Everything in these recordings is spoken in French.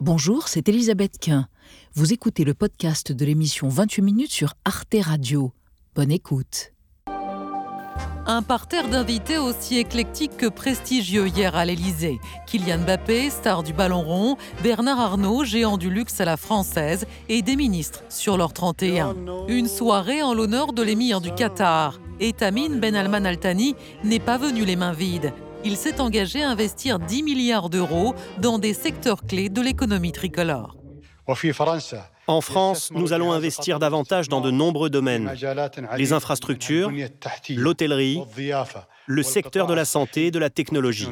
Bonjour, c'est Elisabeth Quint. Vous écoutez le podcast de l'émission 28 minutes sur Arte Radio. Bonne écoute. Un parterre d'invités aussi éclectique que prestigieux hier à l'Elysée. Kylian Mbappé, star du ballon rond, Bernard Arnault, géant du luxe à la française, et des ministres sur leur 31. Une soirée en l'honneur de l'émir du Qatar. Et Tamine Ben Alman Altani n'est pas venu les mains vides. Il s'est engagé à investir 10 milliards d'euros dans des secteurs clés de l'économie tricolore. En France, nous allons investir davantage dans de nombreux domaines. Les infrastructures, l'hôtellerie, le secteur de la santé et de la technologie.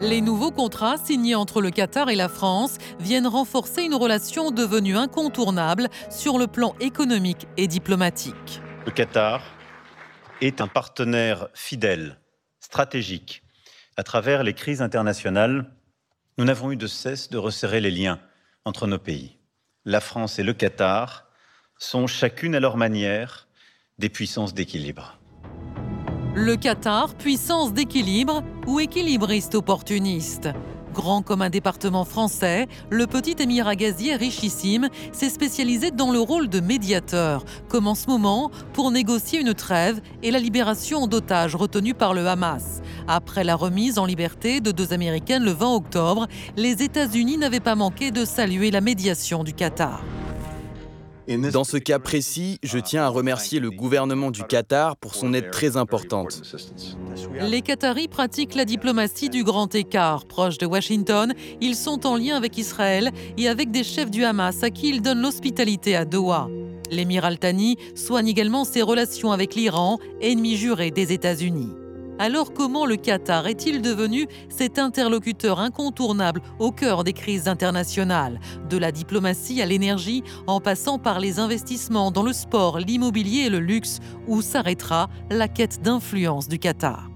Les nouveaux contrats signés entre le Qatar et la France viennent renforcer une relation devenue incontournable sur le plan économique et diplomatique. Le Qatar est un partenaire fidèle, stratégique. À travers les crises internationales, nous n'avons eu de cesse de resserrer les liens entre nos pays la France et le Qatar sont chacune à leur manière des puissances d'équilibre. Le Qatar, puissance d'équilibre ou équilibriste opportuniste? Grand comme un département français, le petit émirat gazier richissime s'est spécialisé dans le rôle de médiateur, comme en ce moment pour négocier une trêve et la libération d'otages retenus par le Hamas. Après la remise en liberté de deux Américaines le 20 octobre, les États-Unis n'avaient pas manqué de saluer la médiation du Qatar. Dans ce cas précis, je tiens à remercier le gouvernement du Qatar pour son aide très importante. Les Qataris pratiquent la diplomatie du grand écart. Proches de Washington, ils sont en lien avec Israël et avec des chefs du Hamas à qui ils donnent l'hospitalité à Doha. L'émir Al-Thani soigne également ses relations avec l'Iran, ennemi juré des États-Unis. Alors comment le Qatar est-il devenu cet interlocuteur incontournable au cœur des crises internationales, de la diplomatie à l'énergie, en passant par les investissements dans le sport, l'immobilier et le luxe, où s'arrêtera la quête d'influence du Qatar?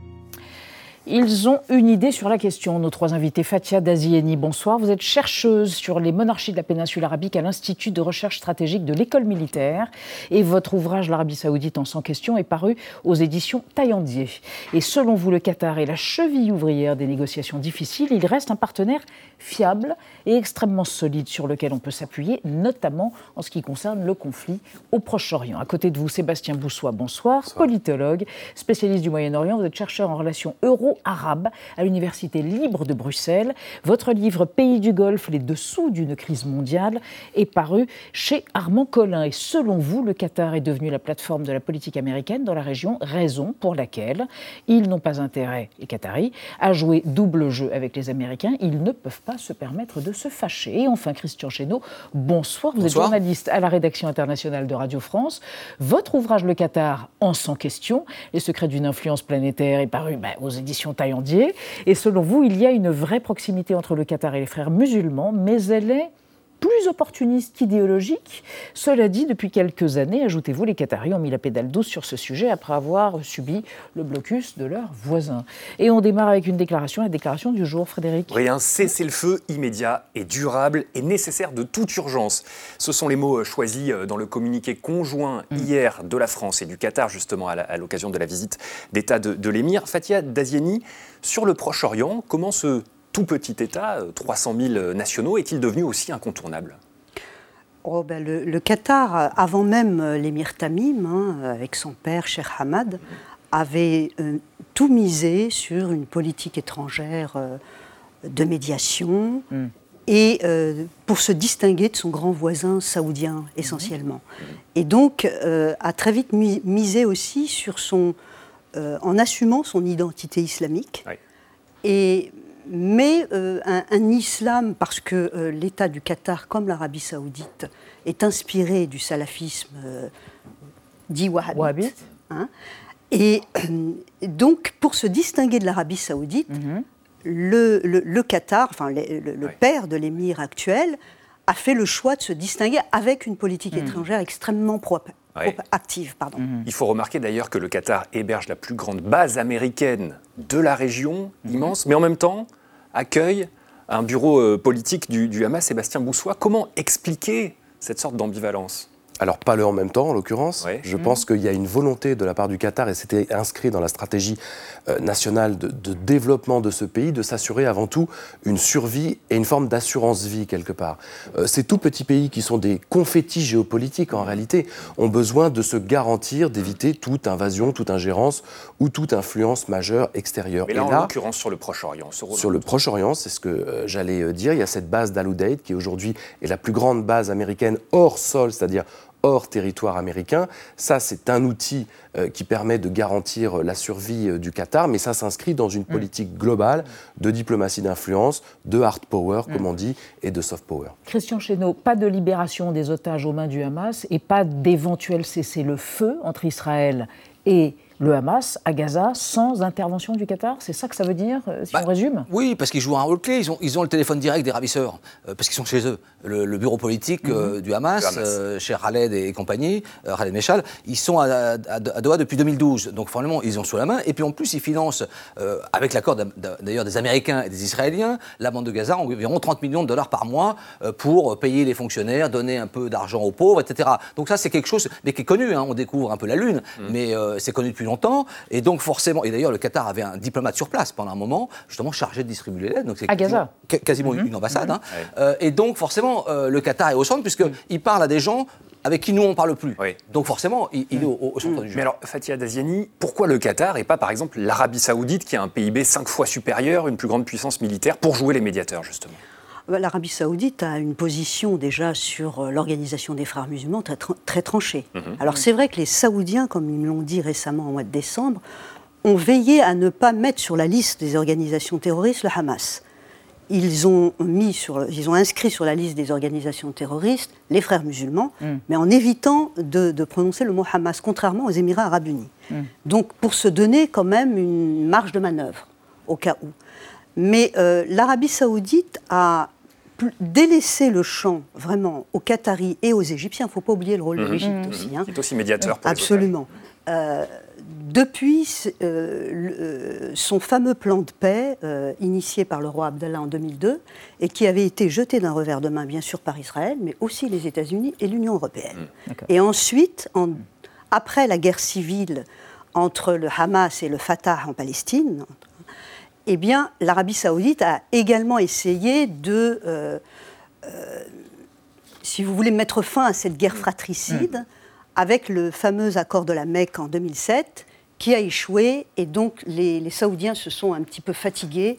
Ils ont une idée sur la question. Nos trois invités, Fatia Dazieni, bonsoir. Vous êtes chercheuse sur les monarchies de la péninsule arabique à l'Institut de recherche stratégique de l'école militaire. Et votre ouvrage, L'Arabie saoudite en 100 questions, est paru aux éditions Taillandier. Et selon vous, le Qatar est la cheville ouvrière des négociations difficiles. Il reste un partenaire fiable et extrêmement solide sur lequel on peut s'appuyer, notamment en ce qui concerne le conflit au Proche-Orient. À côté de vous, Sébastien Boussois, bonsoir, bonsoir. politologue, spécialiste du Moyen-Orient. Vous êtes chercheur en relations euro arabe à l'Université libre de Bruxelles. Votre livre Pays du Golfe, les dessous d'une crise mondiale est paru chez Armand Collin. Et selon vous, le Qatar est devenu la plateforme de la politique américaine dans la région, raison pour laquelle ils n'ont pas intérêt, les Qataris, à jouer double jeu avec les Américains. Ils ne peuvent pas se permettre de se fâcher. Et enfin, Christian Chesneau, bonsoir. Vous êtes journaliste à la rédaction internationale de Radio France. Votre ouvrage Le Qatar en 100 questions, les secrets d'une influence planétaire, est paru ben, aux éditions Taillandier. Et selon vous, il y a une vraie proximité entre le Qatar et les frères musulmans, mais elle est plus opportuniste qu'idéologique. Cela dit, depuis quelques années, ajoutez-vous, les Qataris ont mis la pédale douce sur ce sujet après avoir subi le blocus de leurs voisins. Et on démarre avec une déclaration, la déclaration du jour, Frédéric. Oui, un cessez-le-feu immédiat et durable et nécessaire de toute urgence. Ce sont les mots choisis euh, dans le communiqué conjoint mm. hier de la France et du Qatar, justement, à l'occasion de la visite d'État de, de l'émir. Fatia Dazieni, sur le Proche-Orient, comment se tout petit État, 300 euh, 000 nationaux, est-il devenu aussi incontournable? Oh ben le, Qatar, avant même euh, l'émir Tamim, hein, avec son père, Sheikh Hamad, avait euh, tout misé sur une politique étrangère de médiation hmm. et pour se distinguer de son grand voisin saoudien essentiellement. Et donc a très vite misé aussi sur son, en assumant son identité islamique. Et mais euh, un, islam, parce que euh, l'État du Qatar, comme l'Arabie saoudite, est inspiré du salafisme euh, dit wahhabite. Hein. et donc, pour se distinguer de l'Arabie saoudite, mhm. le, Qatar, enfin le, père de l'émir actuel, a fait le choix de se distinguer avec une politique mhm. étrangère extrêmement propre. active. Pardon. Mhm. Il faut remarquer d'ailleurs que le Qatar héberge la plus grande base américaine de la région, immense, mais en même temps, accueille un bureau euh, politique du, Hamas, Sébastien Boussois. Comment expliquer cette sorte d'ambivalence? Alors, pas le en même temps, en l'occurrence. Je pense qu'il y a une volonté de la part du Qatar, et c'était inscrit dans la stratégie euh, nationale de, développement de ce pays, de s'assurer avant tout une survie et une forme d'assurance-vie, quelque part. Euh, ces tout petits pays qui sont des confettis géopolitiques, en réalité, ont besoin de se garantir d'éviter toute invasion, toute ingérence ou toute influence majeure extérieure. Mais là, en l'occurrence, sur le Proche-Orient. Sur le Proche-Orient, c'est ce que euh, j'allais dire. Il y a cette base d'Al Udeid, qui aujourd'hui est la plus grande base américaine hors sol, c'est-à-dire hors territoire américain. Ça, c'est un outil euh, qui permet de garantir la survie euh, du Qatar, mais ça s'inscrit dans une mm. politique globale de diplomatie d'influence, de hard power, comme mm. on dit, et de soft power. Christian Chesneau, pas de libération des otages aux mains du Hamas et pas d'éventuel cessez-le-feu entre Israël et le Hamas à Gaza sans intervention du Qatar C'est ça que ça veut dire, euh, si on bah, résume? Oui, parce qu'ils jouent un rôle clé. Ils ont, ils ont le téléphone direct des ravisseurs, euh, parce qu'ils sont chez eux. Le, bureau politique euh, mhm. du Hamas, chez Khaled et compagnie, Khaled Meshal, ils sont à, Doha depuis 2012. Donc, forcément, ils ont sous la main. Et puis, en plus, ils financent, avec l'accord d'ailleurs des Américains et des Israéliens, la bande de Gaza environ 30 millions de dollars par mois pour payer les fonctionnaires, donner un peu d'argent aux pauvres, etc. Donc, ça, c'est quelque chose, mais qui est connu. Hein. On découvre un peu la Lune, mhm. mais c'est connu depuis longtemps. Et donc, forcément, et d'ailleurs, le Qatar avait un diplomate sur place pendant un moment, justement chargé de distribuer l'aide. Donc, c'est Gaza. Quasiment une mhm. ambassade. Hein. Mhm. Euh, et donc, forcément, euh, le Qatar est au centre, puisqu'il parle à des gens avec qui nous on ne parle plus. Donc forcément, il, est au, centre du jeu. Mais alors, Fatia Daziani, pourquoi le Qatar et pas par exemple l'Arabie Saoudite qui a un PIB cinq fois supérieur, une plus grande puissance militaire, pour jouer les médiateurs justement? L'Arabie saoudite a une position déjà sur euh, l'organisation des frères musulmans très, très tranchée. Mhm. Alors c'est vrai que les Saoudiens, comme ils l'ont dit récemment au mois de décembre, ont veillé à ne pas mettre sur la liste des organisations terroristes le Hamas. Ils ont, mis sur, ils ont inscrit sur la liste des organisations terroristes les frères musulmans, mm. mais en évitant de, prononcer le mot Hamas, contrairement aux Émirats arabes unis. Mm. Donc pour se donner quand même une marge de manœuvre, au cas où. Mais euh, l'Arabie saoudite a délaisser le champ vraiment aux Qataris et aux Égyptiens. Il ne faut pas oublier le rôle de mhm. l'Égypte aussi. Hein. est aussi médiateur pour Absolument. Euh, depuis euh, euh, son fameux plan de paix initié par le roi Abdallah en 2002 et qui avait été jeté d'un revers de main bien sûr par Israël, mais aussi les États-Unis et l'Union européenne. Mhm. Et ensuite, après la guerre civile entre le Hamas et le Fatah en Palestine, eh bien, l'Arabie saoudite a également essayé de, euh, euh, si vous voulez, mettre fin à cette guerre fratricide mm. avec le fameux accord de la Mecque en 2007 qui a échoué et donc les, Saoudiens se sont un petit peu fatigués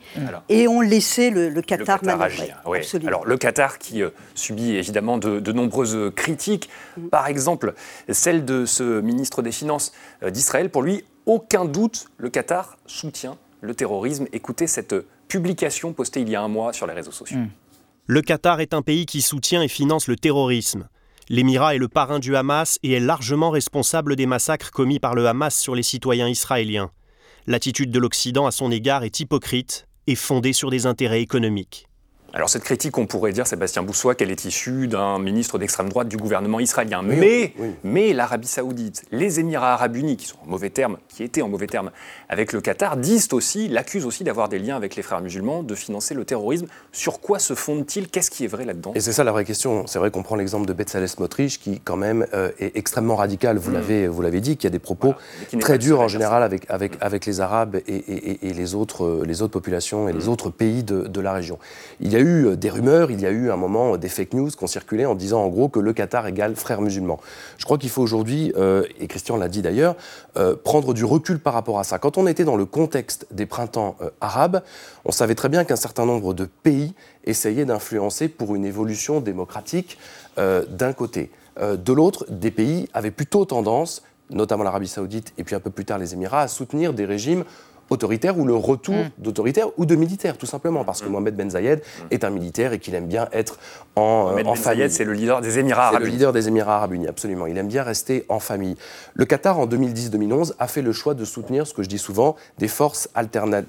et ont laissé le, Qatar, le Qatar Alors le Qatar qui euh, subit évidemment de, nombreuses critiques, mm. par exemple celle de ce ministre des Finances d'Israël. Pour lui, aucun doute, le Qatar soutient le terrorisme. Écoutez cette publication postée il y a un mois sur les réseaux sociaux. Hmm. Le Qatar est un pays qui soutient et finance le terrorisme. L'émirat est le parrain du Hamas et est largement responsable des massacres commis par le Hamas sur les citoyens israéliens. L'attitude de l'Occident à son égard est hypocrite et fondée sur des intérêts économiques. Alors cette critique, on pourrait dire, Sébastien Boussois, qu'elle est issue d'un ministre d'extrême droite du gouvernement israélien. mais, mais l'Arabie saoudite, les Émirats arabes unis, qui sont en mauvais termes, qui étaient en mauvais termes avec le Qatar, disent aussi, l'accusent aussi d'avoir des liens avec les frères musulmans, de financer le terrorisme. Sur quoi se fondent-ils Qu'est-ce qui est vrai là-dedans? Et c'est ça la vraie question. C'est vrai qu'on prend l'exemple de Betzalel Smotrich, qui quand même euh, est extrêmement radical, vous vous l'avez dit, qui a des propos très durs en général avec, avec, hmm. avec les Arabes et, et, les, autres, euh, les autres populations et les hmm. autres pays de, de la région. Il y a eu euh, des rumeurs il y a eu un moment des fake news qui ont circulé en disant en gros que le Qatar égale frères musulmans. Je crois qu'il faut aujourd'hui, euh, et Christian l'a dit d'ailleurs, euh, prendre du recul par rapport à ça. Quand on était dans le contexte des printemps euh, arabes, on savait très bien qu'un certain nombre de pays essayaient d'influencer pour une évolution démocratique d'un côté. de l'autre, des pays avaient plutôt tendance notamment l'Arabie saoudite et puis un peu plus tard les Émirats, à soutenir des régimes autoritaire ou le retour mm. d'autoritaire ou de militaire, tout simplement, parce que mm. Mohamed Ben Zayed mm. est un militaire et qu'il aime bien être en, Mohamed ben Zayed, c'est le leader des Émirats arabes unis. le leader des Émirats arabes unis, absolument. Il aime bien rester en famille. Le Qatar, en 2010-2011, a fait le choix de soutenir, ce que je dis souvent, des forces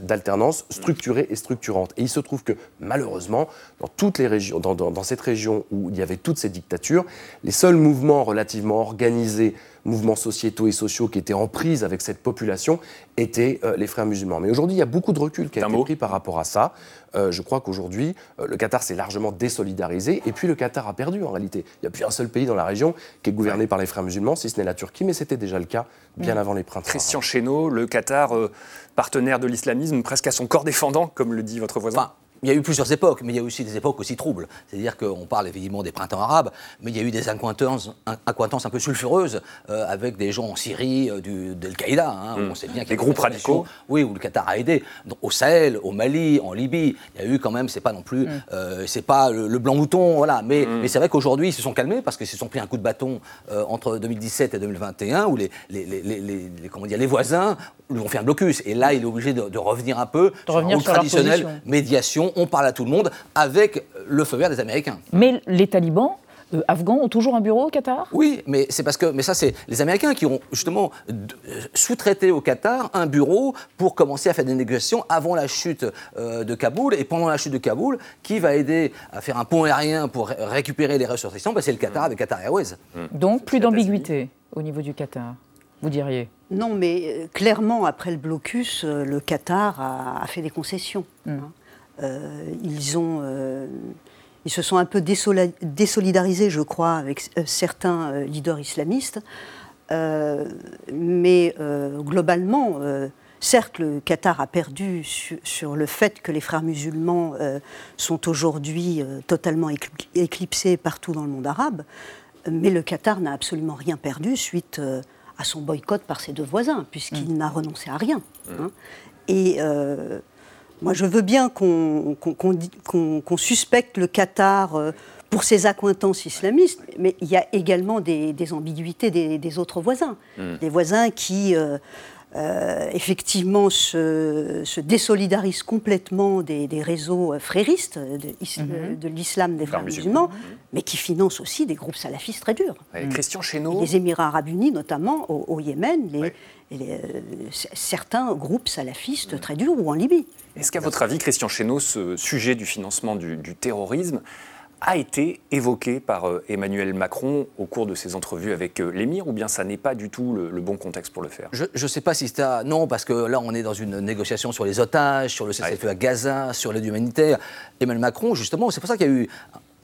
d'alternance structurées et structurantes. Et il se trouve que, malheureusement, dans toutes les régions, dans, dans cette région où il y avait toutes ces dictatures, les seuls mouvements relativement organisés mouvements sociétaux et sociaux qui étaient en prise avec cette population étaient les frères musulmans. Mais aujourd'hui, il y a beaucoup de recul qui a été pris par rapport à ça. je crois qu'aujourd'hui, le Qatar s'est largement désolidarisé et puis le Qatar a perdu en réalité. Il n'y a plus un seul pays dans la région qui est gouverné par les frères musulmans, si ce n'est la Turquie, mais c'était déjà le cas bien avant les printemps. Christian Chesneau, le Qatar, partenaire de l'islamisme, presque à son corps défendant, comme le dit votre voisin il y a eu plusieurs époques, mais il y a aussi des époques aussi troubles. C'est-à-dire qu'on parle évidemment des printemps arabes, mais il y a eu des accointances, un peu sulfureuses euh, avec des gens en Syrie, euh, du, d'Al-Qaïda. Hein, hmm. On sait bien qu'il y a des groupes radicaux. Oui, où le Qatar a aidé. au Sahel, au Mali, en Libye, il y a eu quand même, c'est pas non plus, hmm. euh, c'est pas le, blanc mouton, voilà. Mais, hmm. mais c'est vrai qu'aujourd'hui, ils se sont calmés parce qu'ils se sont pris un coup de bâton entre 2017 et 2021, où les, les, les, les, comment dire, les voisins lui ont fait un blocus. Et là, il est obligé de, revenir un peu de revenir sur traditionnel, médiation on parle à tout le monde avec le feu vert des Américains. Mais les talibans euh, afghans ont toujours un bureau au Qatar? Oui, mais c'est parce que, mais ça c'est les Américains qui ont justement euh, sous-traité au Qatar un bureau pour commencer à faire des négociations avant la chute euh, de Kaboul et pendant la chute de Kaboul, qui va aider à faire un pont aérien pour récupérer les ressources ben, C'est le Qatar avec Qatar Airways. Donc plus d'ambiguïté au niveau du Qatar, vous diriez? Non, mais clairement après le blocus, le Qatar a, fait des concessions. Hmm. Hein. Euh, ils, ont, euh, ils se sont un peu désolidarisés, je crois, avec euh, certains leaders islamistes. mais globalement, certes, le Qatar a perdu sur, le fait que les frères musulmans sont aujourd'hui totalement éclipsés partout dans le monde arabe, mais le Qatar n'a absolument rien perdu suite à son boycott par ses deux voisins, puisqu'il mmh. n'a renoncé à rien. Hein. Et moi, je veux bien qu'on suspecte le Qatar euh, pour ses accointances islamistes, mais il y a également des, ambiguïtés des, autres voisins. Hmm. Des voisins qui, euh, euh, effectivement, se, désolidarisent complètement des, réseaux fréristes de, mhm. l'islam des frères musulmans, mais qui financent aussi des groupes salafistes très durs. Christian. Les Émirats arabes unis, notamment au, Yémen, les, certains groupes salafistes très durs, ou en Libye. Est-ce qu'à votre avis, Christian Chesneau, ce sujet du financement du, terrorisme a été évoqué par euh, Emmanuel Macron au cours de ses entrevues avec euh, l'émir, ou bien ça n'est pas du tout le, bon contexte pour le faire? Je ne sais pas si c'est à... Non, parce que là, on est dans une négociation sur les otages, sur le cessez-le-feu à Gaza, sur l'aide humanitaire. Emmanuel Macron, justement, c'est pour ça qu'il y a eu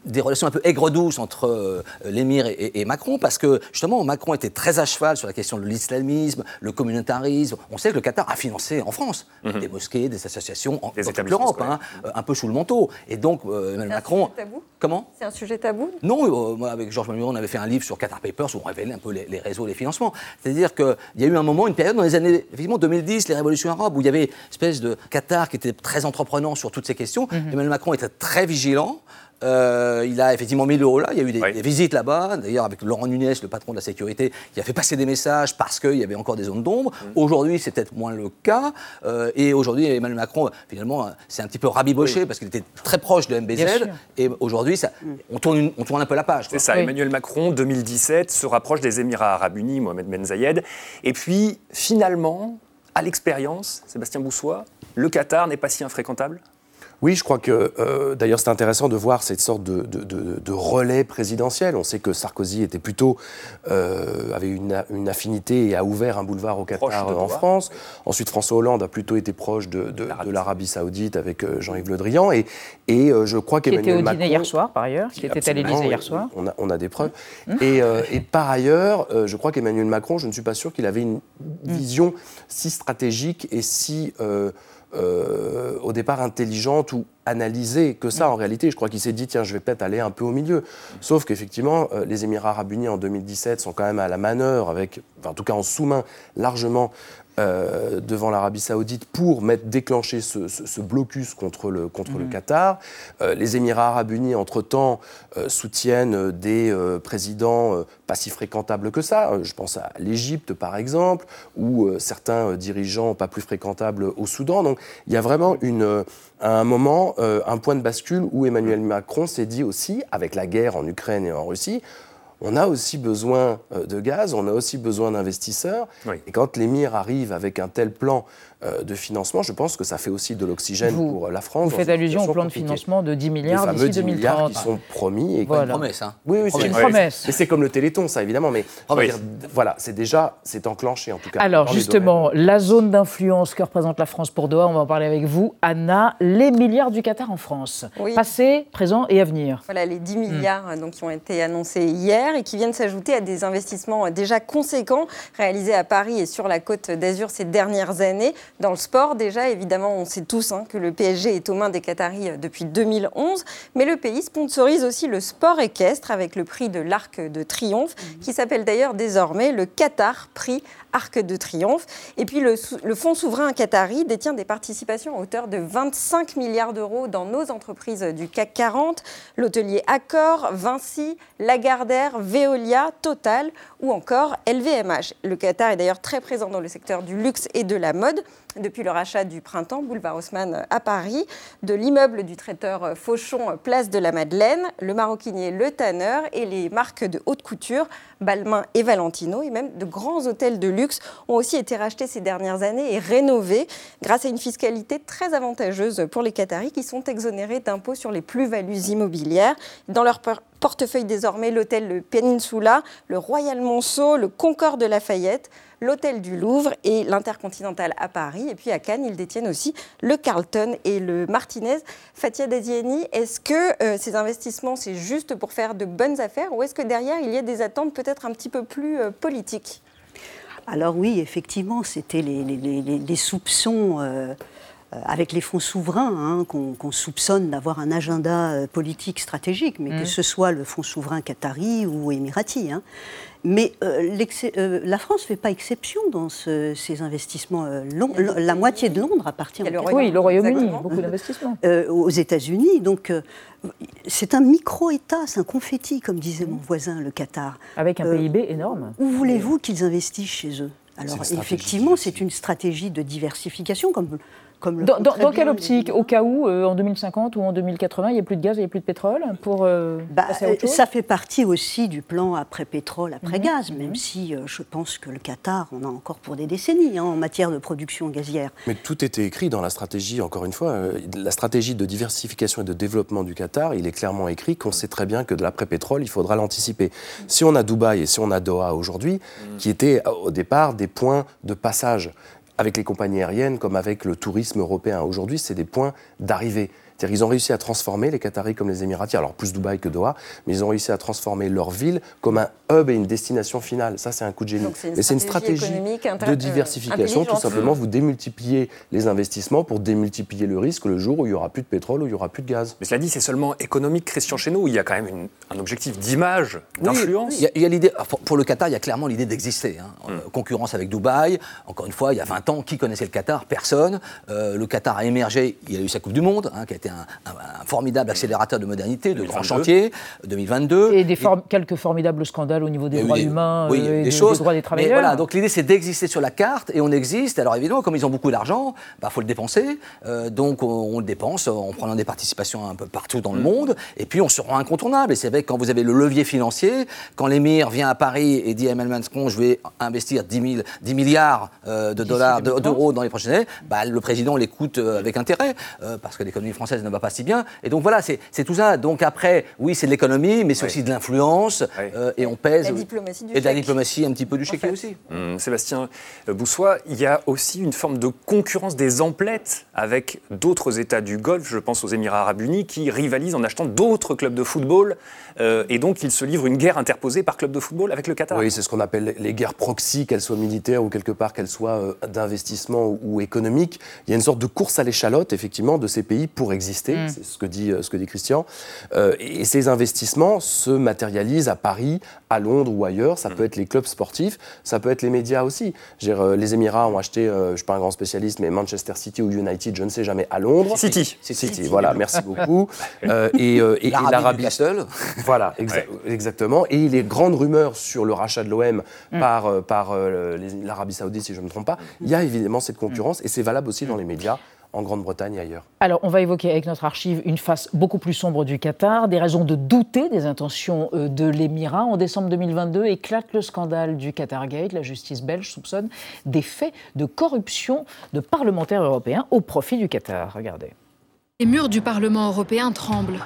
des relations un peu aigre-douces entre euh, l'émir et, Macron, parce que justement, Macron était très à cheval sur la question de l'islamisme, le communautarisme. On sait que le Qatar a financé en France mhm. des mosquées, des associations en, dans toute l'Europe, hein, euh, un peu sous le manteau. Et donc, euh, Emmanuel Macron. Un tabou? Comment? C'est un sujet tabou? Non, moi, avec Georges Manuel, on avait fait un livre sur Qatar Papers où on révélait un peu les, réseaux, les financements. C'est-à-dire qu'il y a eu un moment, une période dans les années effectivement 2010, les révolutions arabes, où il y avait une espèce de Qatar qui était très entreprenant sur toutes ces questions. Mhm. Emmanuel Macron était très vigilant. Euh, il a effectivement mis l'euro là. Il y a eu des, visites là-bas, d'ailleurs avec Laurent Nunez, le patron de la sécurité, qui a fait passer des messages parce qu'il y avait encore des zones d'ombre. Mm. Aujourd'hui, c'est peut-être moins le cas. Euh, et aujourd'hui, Emmanuel Macron, finalement, c'est un petit peu rabiboché parce qu'il était très proche de MBZ. Et aujourd'hui, mm. on, tourne on tourne un peu la page. C'est ça. Emmanuel Macron, 2017, se rapproche des Émirats arabes unis, Mohamed Ben Zayed. Et puis, finalement, à l'expérience, Sébastien Boussois, le Qatar n'est pas si infréquentable? Oui, je crois que euh, d'ailleurs c'est intéressant de voir cette sorte de, de, relais présidentiel. On sait que Sarkozy était plutôt euh, avait une, une, affinité et a ouvert un boulevard au Qatar en France. Ensuite, François Hollande a plutôt été proche de, l'Arabie Saoudite avec euh, Jean-Yves Le Drian et, et je crois qu'Emmanuel Macron... Qui était au dîner hier soir, par ailleurs, qui était à l'Élysée hier soir. On a, on a des preuves. Mmh. Et, et, par ailleurs, je crois qu'Emmanuel Macron, je ne suis pas sûr qu'il avait une mmh. vision si stratégique et si euh, au départ intelligente ou analysée que ça en réalité. Je crois qu'il s'est dit, tiens, je vais peut-être aller un peu au milieu. Sauf qu'effectivement, euh, les Émirats arabes unis en 2017 sont quand même à la manœuvre, avec, en tout cas en sous-main largement euh, devant l'Arabie Saoudite pour mettre, déclencher ce, blocus contre le, contre le mhm. Qatar. Euh, les Émirats arabes unis, entre-temps, euh, soutiennent des présidents pas si fréquentables que ça. Je pense à l'Égypte, par exemple, ou certains dirigeants pas plus fréquentables au Soudan. Donc il y a vraiment une, à un moment un point de bascule où Emmanuel Macron s'est dit aussi, avec la guerre en Ukraine et en Russie, on a aussi besoin euh, de gaz, on a aussi besoin d'investisseurs. Et quand l'émir arrive avec un tel plan de financement, je pense que ça fait aussi de l'oxygène pour la France. Vous faites allusion au plan de financement de 10 milliards d'ici 2030. milliards qui sont promis. Et voilà. une promesse. Hein. Oui, oui c'est une promesse. Mais c'est comme le Téléthon, ça, évidemment. Mais voilà, c'est déjà, c'est enclenché en tout cas. Alors justement, la zone d'influence que représente la France pour Doha, on va en parler avec vous. Anna, les milliards du Qatar en France. Passé, présent et à venir. Voilà, les 10 milliards hmm. donc, qui ont été annoncés hier et qui viennent s'ajouter à des investissements déjà conséquents réalisés à Paris et sur la côte d'Azur ces dernières années. Dans le sport, déjà, évidemment, on sait tous hein, que le PSG est aux mains des Qataris euh, depuis 2011, mais le pays sponsorise aussi le sport équestre avec le prix de l'Arc de Triomphe, mhm. qui s'appelle d'ailleurs désormais le Qatar Prix Arc de Triomphe. Et puis le, le Fonds souverain qatari détient des participations à hauteur de 25 milliards d'euros dans nos entreprises du CAC 40, l'hôtelier Accor, Vinci, Lagardère, Veolia, Total ou encore LVMH. Le Qatar est d'ailleurs très présent dans le secteur du luxe et de la mode depuis le rachat du printemps, boulevard Haussmann à Paris, de l'immeuble du traiteur Fauchon, place de la Madeleine, le maroquinier Le Tanner et les marques de haute couture, Balmain et Valentino, et même de grands hôtels de luxe ont aussi été rachetés ces dernières années et rénovés grâce à une fiscalité très avantageuse pour les Qataris qui sont exonérés d'impôts sur les plus-values immobilières. Dans leur portefeuille désormais l'hôtel Le Peninsula, le Royal Monceau, le Concorde de Lafayette, l'Hôtel du Louvre et l'Intercontinental à Paris. Et puis à Cannes, ils détiennent aussi le Carlton et le Martinez. Fatia Daziani, est-ce que euh, ces investissements, c'est juste pour faire de bonnes affaires ou est-ce que derrière, il y a des attentes peut-être un petit peu plus euh, politiques? Alors oui, effectivement, c'était les, soupçons. Euh, avec les fonds souverains, hein, qu'on soupçonne d'avoir un agenda politique stratégique, mais que mmh. ce soit le fonds souverain qatari ou émirati. Hein. Mais euh, euh, la France ne fait pas exception dans ces investissements. Euh, la moitié de Londres appartient au Royaume Oui, le Royaume-Uni, beaucoup d'investissements. aux États-Unis, donc c'est un micro-État, c'est un confetti, comme disait mon voisin, le Qatar. Avec un PIB énorme. Où voulez-vous qu'ils investissent chez eux? Alors effectivement, c'est une stratégie de diversification, comme dans, quelle optique Au cas où, euh, en 2050 ou en 2080, il n'y a plus de gaz, il n'y a plus de pétrole pour euh, bah, Ça fait partie aussi du plan après pétrole, après mhm. gaz, même mhm. si euh, je pense que le Qatar, on a encore pour des décennies hein, en matière de production gazière. Mais tout était écrit dans la stratégie, encore une fois, la stratégie de diversification et de développement du Qatar, il est clairement écrit qu'on sait très bien que de l'après-pétrole, il faudra l'anticiper. Si on a Dubaï et si on a Doha aujourd'hui, mhm. qui étaient au départ des points de passage avec les compagnies aériennes comme avec le tourisme européen. Aujourd'hui, c'est des points d'arrivée. C'est-à-dire qu'ils ont réussi à transformer les Qataris comme les Émiratis, alors plus Dubaï que Doha, mais ils ont réussi à transformer leur ville comme un hub et une destination finale. Ça, c'est un coup de génie. Et c'est une stratégie de diversification. Tout simplement, vous démultipliez les investissements pour démultiplier le risque le jour où il n'y aura plus de pétrole, où il n'y aura plus de gaz. Mais cela dit, c'est seulement économique, Christian chez nous. Il y a quand même un objectif d'image, d'influence. il y a, l'idée, pour le Qatar, il y a clairement l'idée d'exister. Hein. Hmm. Euh, concurrence avec Dubaï. Encore une fois, il y a 20 ans, qui connaissait le Qatar? Personne. Euh, le Qatar a émergé, il a eu sa Coupe du Monde, hein, qui a été un, formidable accélérateur de modernité, de grands chantiers, 2022. Et, des quelques formidables scandales au niveau des droits humains oui, euh, et des, choses. des droits des travailleurs. voilà, donc l'idée c'est d'exister sur la carte et on existe. Alors évidemment, comme ils ont beaucoup d'argent, il bah, faut le dépenser. Euh, donc on, le dépense en prenant des participations un peu partout dans le mm. monde. Et puis on se rend incontournable. Et c'est vrai que quand vous avez le levier financier, quand l'émir vient à Paris et dit à Emmanuel Macron, je vais investir 10, 10 milliards euh, de dollars, d'euros dans les prochaines années, bah, le président l'écoute avec intérêt parce que l'économie française ne va pas si bien. Et donc voilà, c'est tout ça. Donc après, oui, c'est de l'économie, mais c'est aussi de l'influence. et on pèse. Et de la diplomatie un petit peu du chéquier aussi. Hum, Sébastien Boussois, il y a aussi une forme de concurrence des emplettes avec d'autres États du Golfe, je pense aux Émirats arabes unis, qui rivalisent en achetant d'autres clubs de football. Euh, et donc, ils se livrent une guerre interposée par club de football avec le Qatar. Oui, c'est ce qu'on appelle les guerres proxy, qu'elles soient militaires ou quelque part qu'elles soient euh, d'investissement ou, économiques. Il y a une sorte de course à l'échalote, effectivement, de ces pays pour exister. Mm. C'est ce que dit, euh, ce que dit Christian. et ces investissements se matérialisent à Paris, à Londres ou ailleurs. Ça mm. peut être les clubs sportifs, ça peut être les médias aussi. les Émirats ont acheté, je ne suis pas un grand spécialiste, mais Manchester City ou United, je ne sais jamais, à Londres. City. City, voilà, merci beaucoup. et, et l'Arabie voilà, exactement. Et a grandes rumeurs sur le rachat de l'OM mm. par, euh, par euh, l'Arabie Saoudite, si je ne me trompe pas. Il y a évidemment cette concurrence, et c'est valable aussi dans les médias en Grande-Bretagne et ailleurs. Alors, on va évoquer avec notre archive une face beaucoup plus sombre du Qatar, des raisons de douter des intentions euh, de l'Émirat. En décembre 2022, éclate le scandale du Qatargate. La justice belge soupçonne des faits de corruption de parlementaires européens au profit du Qatar. Regardez. Les murs du Parlement européen tremblent.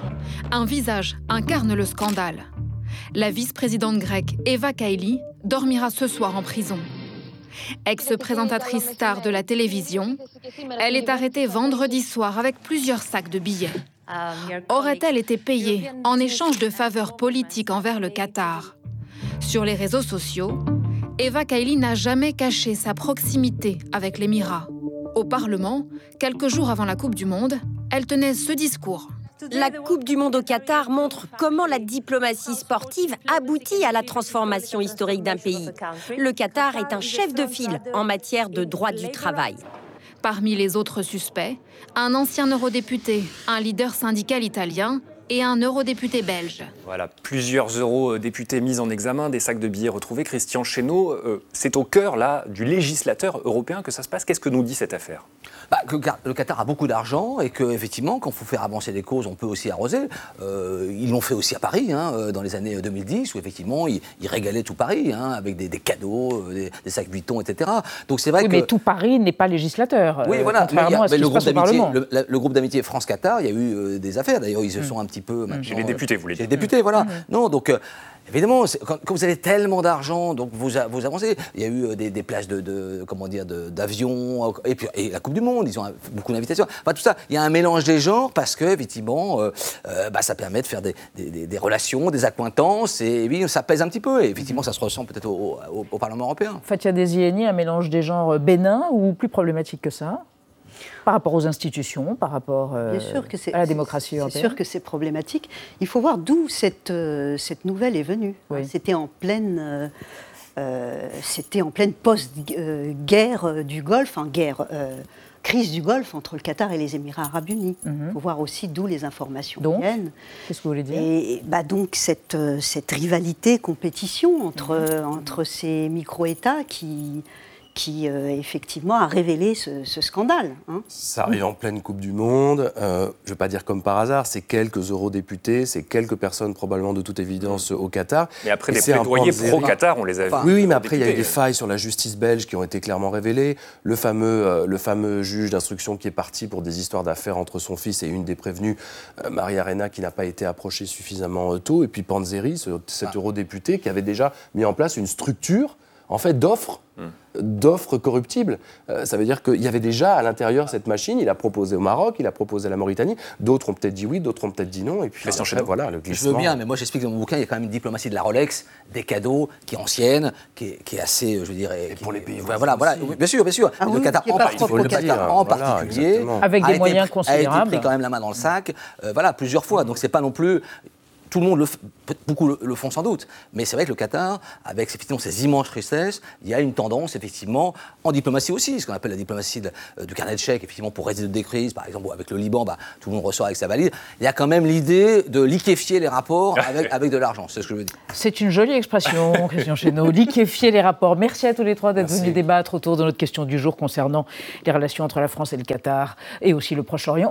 Un visage incarne le scandale. La vice-présidente grecque Eva Kaili dormira ce soir en prison. Ex-présentatrice star de la télévision, elle est arrêtée vendredi soir avec plusieurs sacs de billets. Aurait-elle été payée en échange de faveurs politiques envers le Qatar? Sur les réseaux sociaux, Eva Kaili n'a jamais caché sa proximité avec l'Émirat. Au Parlement, quelques jours avant la Coupe du Monde, elle tenait ce discours. La Coupe du Monde au Qatar montre comment la diplomatie sportive aboutit à la transformation historique d'un pays. Le Qatar est un chef de file en matière de droit du travail. Parmi les autres suspects, un ancien eurodéputé, un leader syndical italien et un eurodéputé belge. Voilà, plusieurs eurodéputés mis en examen, des sacs de billets retrouvés. Christian Chesneau, euh, c'est au cœur là du législateur européen que ça se passe. Qu'est-ce que nous dit cette affaire? Bah, que le Qatar a beaucoup d'argent et qu'effectivement, quand il faut faire avancer des causes, on peut aussi arroser. Euh, ils l'ont fait aussi à Paris, hein, euh, dans les années 2010, où effectivement, ils, régalaient tout Paris, hein, avec des, cadeaux, des, sacs Vuitton, etc. Donc c'est vrai que... mais tout Paris n'est pas législateur. Oui, voilà. le, groupe le, le, groupe d'amitié France-Qatar, il y a eu des affaires. D'ailleurs, ils se mm. sont un petit peu. Chez les députés, vous voulez dire. les députés, voilà. Mm. Non, donc. Évidemment, quand, vous avez tellement d'argent, donc vous, vous avancez. Il y a eu euh, des, places de, comment dire, d'avions, et puis et la Coupe du Monde, ils ont beaucoup d'invitations. Enfin, tout ça, il y a un mélange des genres parce que, effectivement, euh, euh, bah, ça permet de faire des, des, relations, des accointances, et oui, ça pèse un petit peu. Et effectivement, ça se ressent peut-être au, Parlement européen. Fatia Desieni, un mélange des genres bénin ou plus problématique que ça? Par rapport aux institutions, par rapport euh, à la démocratie européenne C'est sûr que c'est problématique. Il faut voir d'où cette, euh, cette nouvelle est venue. C'était en pleine... Euh, c'était en pleine post-guerre du Golfe, en guerre, crise du Golfe entre le Qatar et les Émirats arabes unis. Il mhm. faut voir aussi d'où les informations viennent. Qu'est-ce que vous voulez dire? Et bah donc cette, cette rivalité, compétition entre, mhm. entre ces micro-États qui, qui euh, effectivement a révélé ce, scandale. Hein. Ça arrive en pleine Coupe du Monde. Euh, je ne vais pas dire comme par hasard, c'est quelques eurodéputés, c'est quelques personnes probablement de toute évidence au Qatar. Mais après des plaidoyers pro-Qatar, on les a vus. Oui, oui, mais après il y a eu des failles sur la justice belge qui ont été clairement révélées. Le fameux, euh, le fameux juge d'instruction qui est parti pour des histoires d'affaires entre son fils et une des prévenues, Maria Arena, qui n'a pas été approchée suffisamment tôt. Et puis Panzeri, cet ah. eurodéputé qui avait déjà mis en place une structure en fait d'offres d'offres corruptibles. Euh, ça veut dire qu'il y avait déjà à l'intérieur cette machine. Il a proposé au Maroc, il a proposé à la Mauritanie. D'autres ont peut-être dit oui, d'autres ont peut-être dit non. Et puis voilà, le glissement. Je veux bien, mais moi j'explique dans mon bouquin, il y a quand même une diplomatie de la Rolex, des cadeaux, qui est ancienne, qui est, assez, je dirais. pour les pays. Voilà, voilà, bien sûr, bien sûr. Ah le Qatar en, particulier, avec des moyens considérables, a été pris quand même la main dans le sac. Euh, voilà, plusieurs fois. Donc c'est pas non plus tout le monde, le beaucoup le, font sans doute, mais c'est vrai que le Qatar, avec effectivement ses immenses tristesses, il y a une tendance effectivement en diplomatie aussi, ce qu'on appelle la diplomatie euh, du carnet de chèques, effectivement pour résoudre des crises, par exemple avec le Liban, bah, tout le monde reçoit avec sa valise. Il y a quand même l'idée de liquéfier les rapports avec, avec de l'argent, c'est ce que je veux dire. C'est une jolie expression, Christian Chesneau, liquéfier les rapports. Merci à tous les trois d'être venus débattre autour de notre question du jour concernant les relations entre la France et le Qatar et aussi le Proche-Orient.